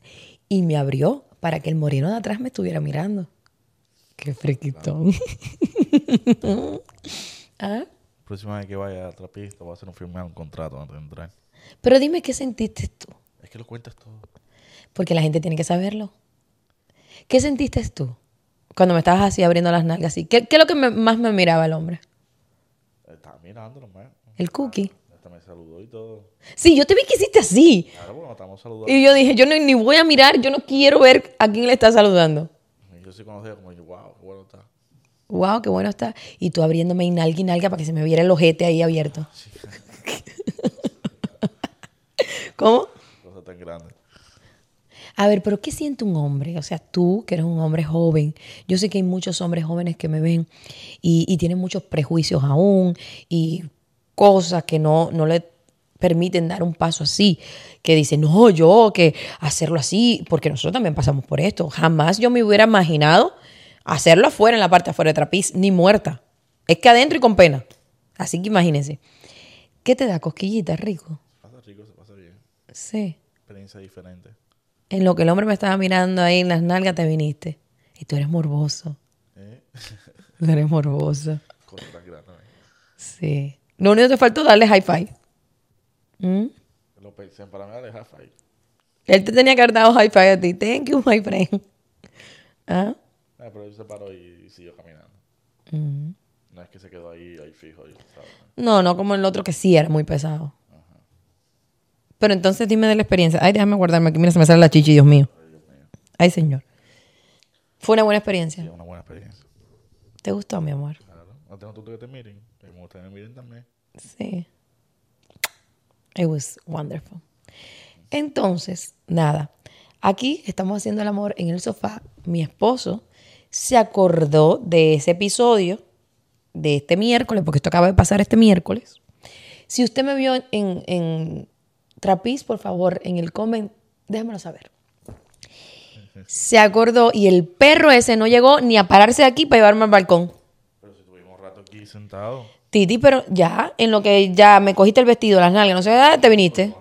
y me abrió para que el moreno de atrás me estuviera mirando. Qué friquitón. ¿Ah?
Próxima vez que vaya a Trapista, voy a hacer un firmar un contrato antes de entrar.
Pero dime qué sentiste tú.
Es que lo cuentas todo.
Porque la gente tiene que saberlo. ¿Qué sentiste tú cuando me estabas así abriendo las nalgas? Así? ¿Qué, qué es lo que me- más me miraba el hombre?
Estaba mirándolo, man.
El cookie.
Hasta me saludó y todo.
Sí, yo te vi que hiciste así.
Claro, bueno, estamos saludando.
Y yo dije, yo no, ni voy a mirar, yo no quiero ver a quién le está saludando.
Y yo sí conocía como, yo, wow, qué bueno está.
Wow, qué bueno está. Y tú abriéndome y nalga y nalga para que se me viera el ojete ahí abierto. ¿Cómo?
Cosa tan grande.
A ver, pero ¿qué siente un hombre? O sea, tú que eres un hombre joven, yo sé que hay muchos hombres jóvenes que me ven y, y tienen muchos prejuicios aún y cosas que no, no le permiten dar un paso así, que dicen, no, yo, que hacerlo así, porque nosotros también pasamos por esto. Jamás yo me hubiera imaginado hacerlo afuera, en la parte afuera de trapiz, ni muerta. Es que adentro y con pena. Así que imagínense. ¿Qué te da cosquillita, rico?
Pasa rico, se pasa bien.
Sí.
Experiencia diferente.
En lo que el hombre me estaba mirando ahí en las nalgas te viniste. Y tú eres morboso.
¿Eh?
Tú eres morboso. Sí. Lo único que te faltó darle high five. ¿Mm?
Lo pensé para mí de half ahí.
Él te tenía que haber dado high five a ti. Thank you, my friend. ¿Ah?
Ah, pero él se paró y siguió caminando.
Mm.
No es que se quedó ahí, ahí fijo. Ahí.
No, no como el otro que sí era muy pesado. Pero entonces dime de la experiencia. Ay, déjame guardarme aquí. Mira, se me sale la chichi, Dios mío. Ay, señor. Fue una buena
Sí,
experiencia.
una buena experiencia.
¿Te gustó, mi amor?
Claro. No tengo que te miren. Como ustedes me miren también.
Sí. It was wonderful. Entonces, nada. Aquí estamos haciendo el amor en el sofá. Mi esposo se acordó de ese episodio de este miércoles, porque esto acaba de pasar este miércoles. Si usted me vio en, en Trapiz, por favor, en el comment, déjamelo saber. Se acordó y el perro ese no llegó ni a pararse de aquí para llevarme al balcón.
Pero si tuvimos un rato aquí sentados.
Titi, pero ya, en lo que ya me cogiste el vestido, las nalgas, no sé, te viniste.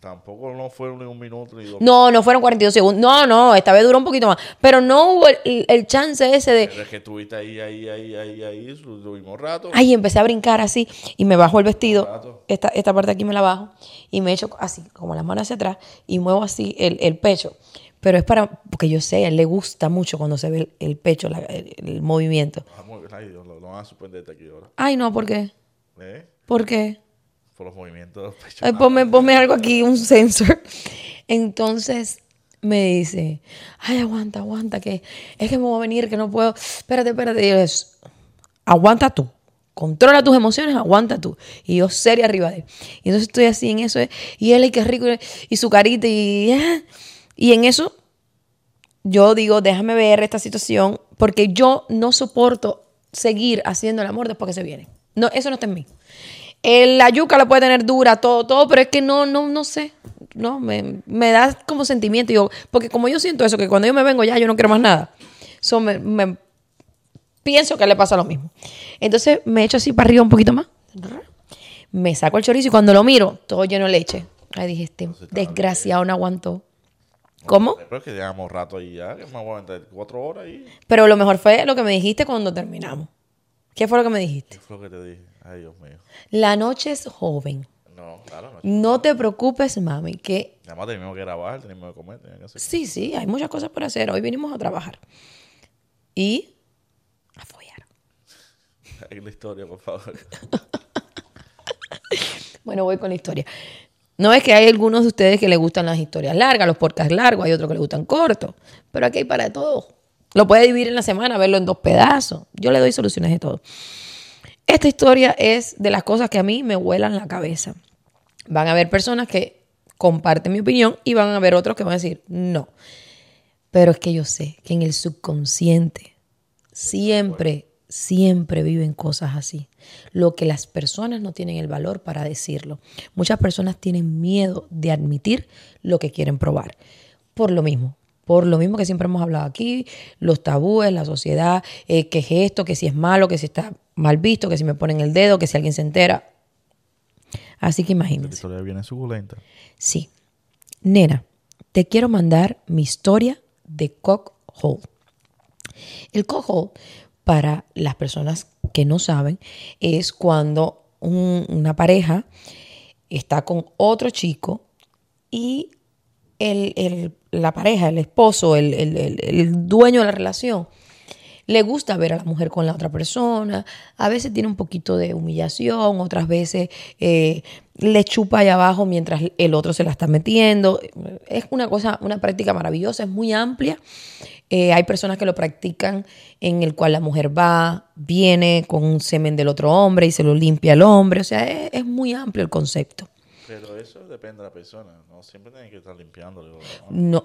Tampoco no fueron ni un minuto ni dos.
No, no fueron 42 segundos. No, no, esta vez duró un poquito más. Pero no hubo el, el chance ese de.
Pero es que estuviste ahí, ahí, ahí, ahí, ahí. Tuvimos rato.
Ay, empecé a brincar así y me bajo el vestido. Esta, esta parte aquí me la bajo y me echo así, como las manos hacia atrás y muevo así el, el pecho. Pero es para. Porque yo sé, a él le gusta mucho cuando se ve el, el pecho, la- el, movimiento.
Vamos, ay Dios, lo, lo van a suspenderte aquí ahora.
Ay, no, ¿por qué?
¿Eh?
¿Por qué?
Los movimientos
ponme, algo aquí, un sensor. Entonces me dice, ay, aguanta, aguanta, que es que me voy a venir, que no puedo. Espérate, espérate. Y yo, "Es- aguanta tú. Controla tus emociones, aguanta tú. Y yo seria arriba de él. Y entonces estoy así en eso. Y él, y qué rico. Y su carita. Y, y en eso yo digo, déjame ver esta situación. Porque yo no soporto seguir haciendo el amor después que se viene. No, eso no está en mí. El- la yuca la puede tener dura, todo, todo, pero es que no, no, no sé. No, me, me da como sentimiento. Yo, porque como yo siento eso, que cuando yo me vengo ya, yo no quiero más nada. So, me, me- pienso que le pasa lo mismo. Entonces me echo así para arriba un poquito más. Me saco el chorizo y cuando lo miro, todo lleno de leche. Ahí dije, este desgraciado no aguantó. ¿Cómo?
Pero es que llevamos rato ahí ya, que me aguanté cuatro horas ahí.
Pero lo mejor fue lo que me dijiste cuando terminamos. ¿Qué fue lo que me dijiste?
¿Qué fue lo que te dije? Ay, Dios mío.
La noche es joven.
No, claro, no.
No te preocupes, mami, que
Además teníamos que grabar, teníamos que comer, teníamos que hacer.
sí, sí, hay muchas cosas por hacer. Hoy vinimos a trabajar. Y a follar.
Ahí la historia, por favor.
Bueno, voy con la historia. No es que hay algunos de ustedes que les gustan las historias largas, los podcasts largos, hay otros que les gustan cortos, pero aquí hay para todo. Lo puede dividir en la semana, verlo en dos pedazos. Yo le doy soluciones de todo. Esta historia es de las cosas que a mí me vuelan la cabeza. Van a haber personas que comparten mi opinión y van a haber otros que van a decir no. Pero es que yo sé que en el subconsciente siempre, siempre viven cosas así. Lo que las personas no tienen el valor para decirlo. Muchas personas tienen miedo de admitir lo que quieren probar. Por lo mismo. Por lo mismo que siempre hemos hablado aquí, los tabúes, la sociedad, eh, que es esto, que si es malo, que si está mal visto, que si me ponen el dedo, que si alguien se entera. Así que
La
imagínense.
historia viene suculenta.
Sí. Nena, te quiero mandar mi historia de cock hole. El cock hole, para las personas que no saben, es cuando un- una pareja está con otro chico y el, el- la pareja, el esposo, el, el- dueño de la relación, le gusta ver a la mujer con la otra persona, a veces tiene un poquito de humillación, otras veces eh, le chupa allá abajo mientras el otro se la está metiendo. Es una cosa, una práctica maravillosa, es muy amplia. Eh, hay personas que lo practican en el cual la mujer va, viene con un semen del otro hombre y se lo limpia al hombre. O sea, es muy amplio el concepto.
Pero eso depende de la persona. No siempre tiene que estar limpiándole. ¿no?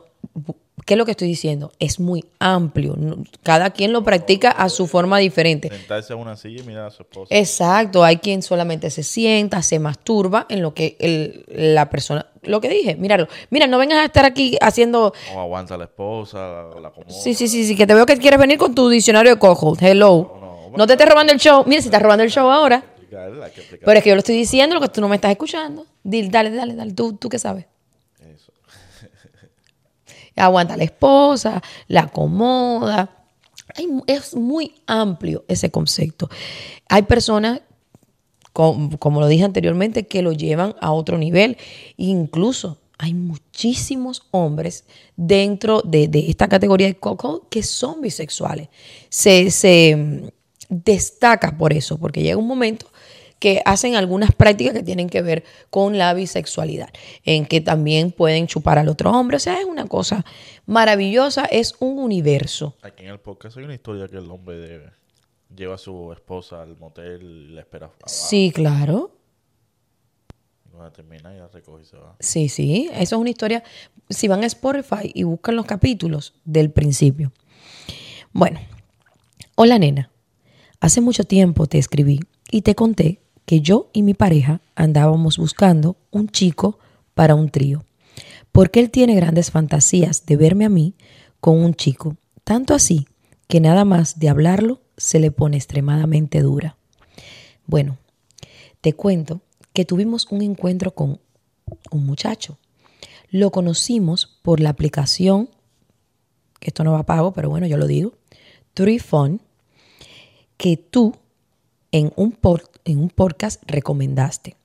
¿qué es lo que estoy diciendo? Es muy amplio. Cada quien lo practica a su forma diferente.
Sentarse a una silla y mirar a su esposa.
Exacto, hay quien solamente se sienta, se masturba en lo que el- la persona, lo que dije, míralo, mira, no vengas a estar aquí haciendo,
O aguanta la esposa, la, la
sí, sí, sí, sí, que te veo que quieres venir con tu diccionario de cojo, hello,
No,
no te estés robando el show, mira, si estás robando el show ahora,
Hay que
pero es que yo lo estoy diciendo, lo que tú no me estás escuchando, Dil- dale, dale, dale, tú, tú qué sabes.
eso.
aguanta a la esposa, la acomoda. Hay- es muy amplio ese concepto. Hay personas, com- como lo dije anteriormente, que lo llevan a otro nivel. Incluso hay muchísimos hombres dentro de, de esta categoría de coco que son bisexuales. Se, se mm, destaca por eso, porque llega un momento que hacen algunas prácticas que tienen que ver con la bisexualidad, en que también pueden chupar al otro hombre. O sea, es una cosa maravillosa, es un universo.
Aquí en el podcast hay una historia que el hombre de- lleva a su esposa al motel y la espera abajo.
Sí, claro.
Cuando termina, ya recoge y se va.
Sí, sí. Eso es una historia. Si van a Spotify y buscan los capítulos del principio. Bueno, hola nena. Hace mucho tiempo te escribí y te conté que yo y mi pareja andábamos buscando un chico para un trío. Porque él tiene grandes fantasías de verme a mí con un chico. Tanto así que nada más de hablarlo se le pone extremadamente dura. Bueno, te cuento que tuvimos un encuentro con un muchacho. Lo conocimos por la aplicación, que esto no va a pago, pero bueno, yo lo digo, Fun, que tú en un, por- en un podcast recomendaste.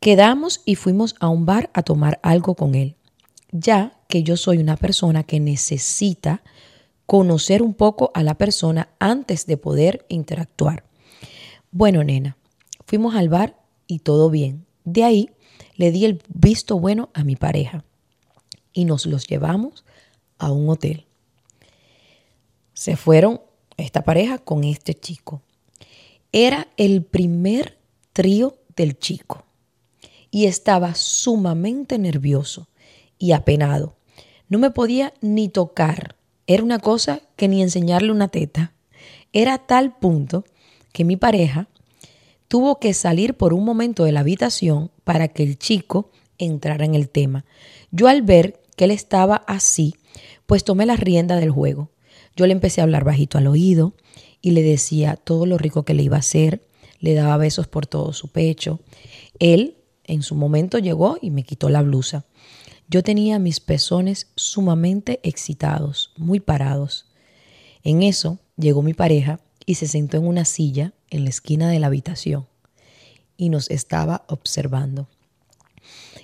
Quedamos y fuimos a un bar a tomar algo con él, ya que yo soy una persona que necesita conocer un poco a la persona antes de poder interactuar. Bueno, nena, fuimos al bar y todo bien. De ahí le di el visto bueno a mi pareja y nos los llevamos a un hotel. Se fueron esta pareja con este chico. Era el primer trío del chico y estaba sumamente nervioso y apenado. No me podía ni tocar. Era una cosa que ni enseñarle una teta. Era tal punto que mi pareja tuvo que salir por un momento de la habitación para que el chico entrara en el tema. Yo al ver que él estaba así, pues tomé la rienda del juego. Yo le empecé a hablar bajito al oído y le decía todo lo rico que le iba a hacer, le daba besos por todo su pecho. Él en su momento llegó y me quitó la blusa. Yo tenía mis pezones sumamente excitados, muy parados. En eso llegó mi pareja y se sentó en una silla en la esquina de la habitación y nos estaba observando.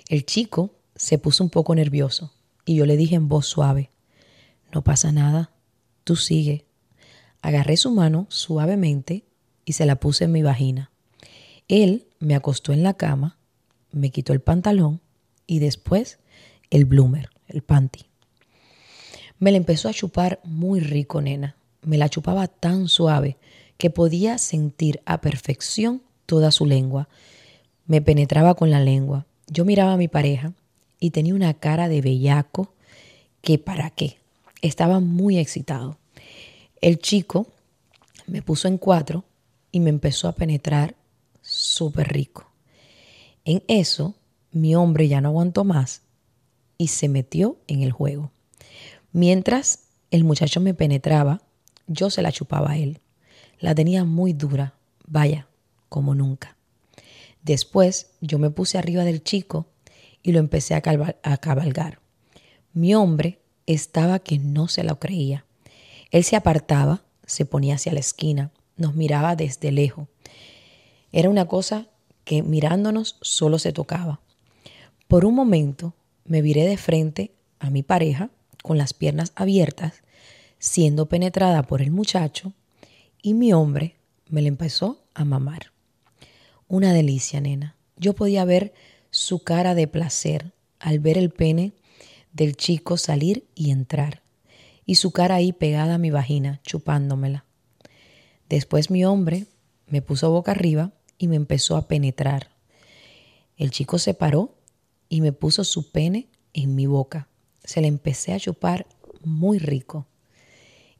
El chico se puso un poco nervioso y yo le dije en voz suave, no pasa nada, tú sigue. Agarré su mano suavemente y se la puse en mi vagina. Él me acostó en la cama, me quitó el pantalón y después el bloomer, el panty. Me la empezó a chupar muy rico, nena. Me la chupaba tan suave que podía sentir a perfección toda su lengua. Me penetraba con la lengua. Yo miraba a mi pareja y tenía una cara de bellaco que para qué. Estaba muy excitado. El chico me puso en cuatro y me empezó a penetrar súper rico. En eso, mi hombre ya no aguantó más y se metió en el juego. Mientras el muchacho me penetraba, yo se la chupaba a él. La tenía muy dura, vaya, como nunca. Después yo me puse arriba del chico y lo empecé a, cabalgar. Mi hombre estaba que no se lo creía. Él se apartaba, se ponía hacia la esquina, nos miraba desde lejos. Era una cosa que mirándonos solo se tocaba. Por un momento me viré de frente a mi pareja con las piernas abiertas, siendo penetrada por el muchacho, y mi hombre me le empezó a mamar. Una delicia, nena. Yo podía ver su cara de placer al ver el pene del chico salir y entrar, y su cara ahí pegada a mi vagina, chupándomela. Después mi hombre me puso boca arriba y me empezó a penetrar. El chico se paró y me puso su pene en mi boca. Se le empecé a chupar muy rico.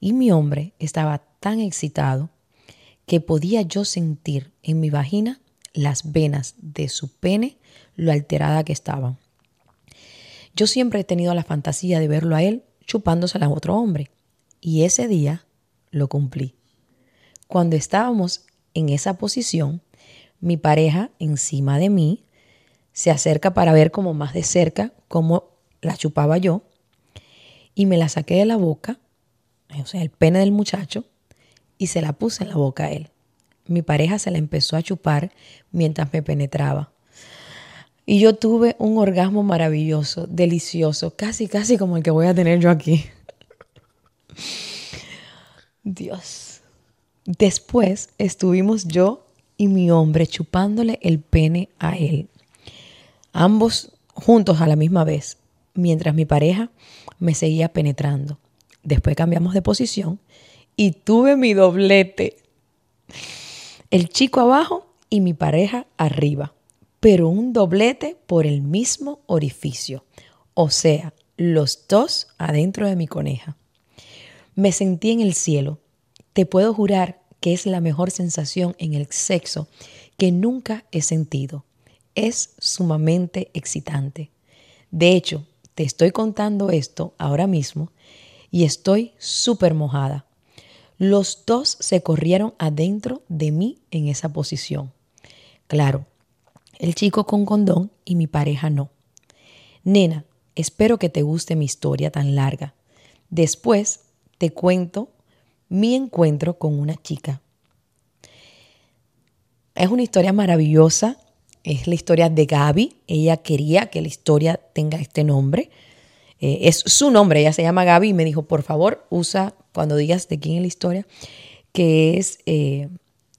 Y mi hombre estaba tan excitado que podía yo sentir en mi vagina las venas de su pene lo alterada que estaban. Yo siempre he tenido la fantasía de verlo a él chupándose a otro hombre. Y ese día lo cumplí. Cuando estábamos en esa posición, mi pareja encima de mí se acerca para ver como más de cerca cómo la chupaba yo y me la saqué de la boca, o sea, el pene del muchacho, y se la puse en la boca a él. Mi pareja se la empezó a chupar mientras me penetraba. Y yo tuve un orgasmo maravilloso, delicioso, casi, casi como el que voy a tener yo aquí. Dios. Después estuvimos yo y mi hombre chupándole el pene a él ambos juntos a la misma vez, mientras mi pareja me seguía penetrando. Después cambiamos de posición y tuve mi doblete. El chico abajo y mi pareja arriba, pero un doblete por el mismo orificio, o sea, los dos adentro de mi coneja. Me sentí en el cielo. Te puedo jurar que es la mejor sensación en el sexo que nunca he sentido es sumamente excitante. De hecho, te estoy contando esto ahora mismo y estoy súper mojada. Los dos se corrieron adentro de mí en esa posición. Claro, el chico con condón y mi pareja no. Nena, espero que te guste mi historia tan larga. Después te cuento mi encuentro con una chica. Es una historia maravillosa es la historia de Gaby. Ella quería que la historia tenga este nombre. Eh, es su nombre, ella se llama Gaby y me dijo, por favor, usa cuando digas de quién es la historia, que es eh,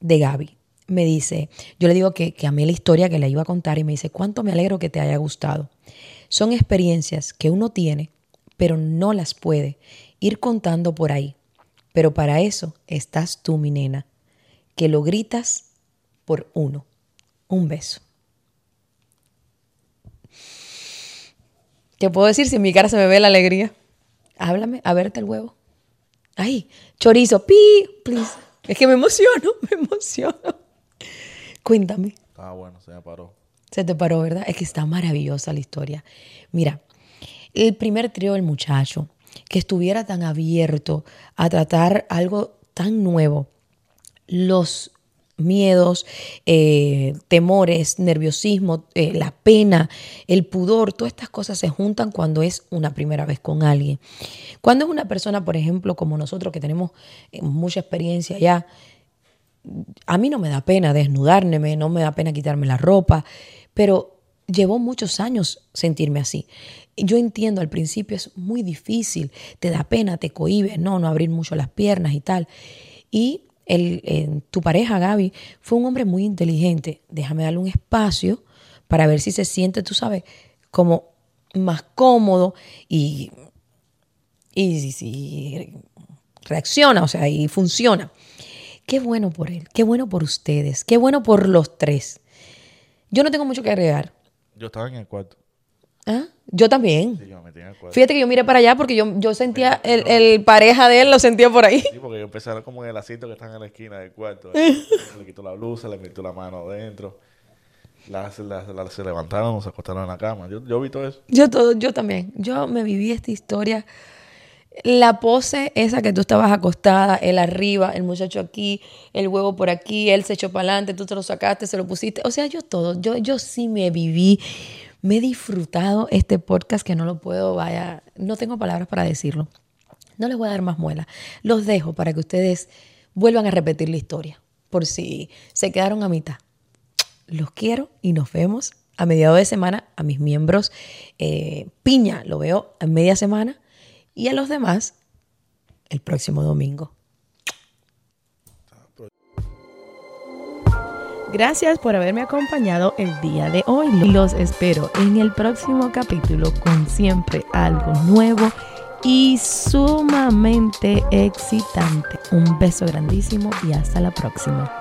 de Gaby. Me dice, yo le digo que, que amé la historia que le iba a contar y me dice, cuánto me alegro que te haya gustado. Son experiencias que uno tiene, pero no las puede ir contando por ahí. Pero para eso estás tú, mi nena, que lo gritas por uno. Un beso. ¿Qué puedo decir si en mi cara se me ve la alegría? Háblame, a verte el huevo. Ay, chorizo, pi, please. Es que me emociono, me emociono. Cuéntame.
Ah, bueno, se me paró.
Se te paró, ¿verdad? Es que está maravillosa la historia. Mira, el primer trío del muchacho, que estuviera tan abierto a tratar algo tan nuevo, los miedos, eh, temores, nerviosismo, eh, la pena, el pudor, todas estas cosas se juntan cuando es una primera vez con alguien. Cuando es una persona, por ejemplo, como nosotros que tenemos eh, mucha experiencia ya, a mí no me da pena desnudarme, no me da pena quitarme la ropa, pero llevó muchos años sentirme así. Yo entiendo, al principio es muy difícil, te da pena, te cohíbe, no, no abrir mucho las piernas y tal. Y el, tu pareja, Gaby, fue un hombre muy inteligente. Déjame darle un espacio para ver si se siente, tú sabes, como más cómodo y, y, y reacciona, o sea, y funciona. Qué bueno por él, qué bueno por ustedes, qué bueno por los tres. Yo no tengo mucho que agregar.
Yo estaba en el cuarto.
¿Ah? Yo también. Fíjate que yo miré para allá porque yo, yo sentía el, pareja de él, lo sentía por ahí.
Sí, porque yo ver como en el asiento que está en la esquina del cuarto. le quitó la blusa, le metió la mano adentro. Las, se levantaron, se acostaron en la cama. Yo, yo vi todo eso.
Yo, todo, yo también. Yo me viví esta historia. La pose esa que tú estabas acostada, él arriba, el muchacho aquí, el huevo por aquí, él se echó para adelante, tú te lo sacaste, se lo pusiste. O sea, yo todo. Yo, yo sí me viví me he disfrutado este podcast que no lo puedo, vaya, no tengo palabras para decirlo. No les voy a dar más muela. Los dejo para que ustedes vuelvan a repetir la historia, por si se quedaron a mitad. Los quiero y nos vemos
a mediados de semana, a mis miembros eh, piña lo veo a media semana y a los demás el próximo domingo.
Gracias por haberme acompañado el día de hoy. Los espero en el próximo capítulo con siempre algo nuevo y sumamente excitante. Un beso grandísimo y hasta la próxima.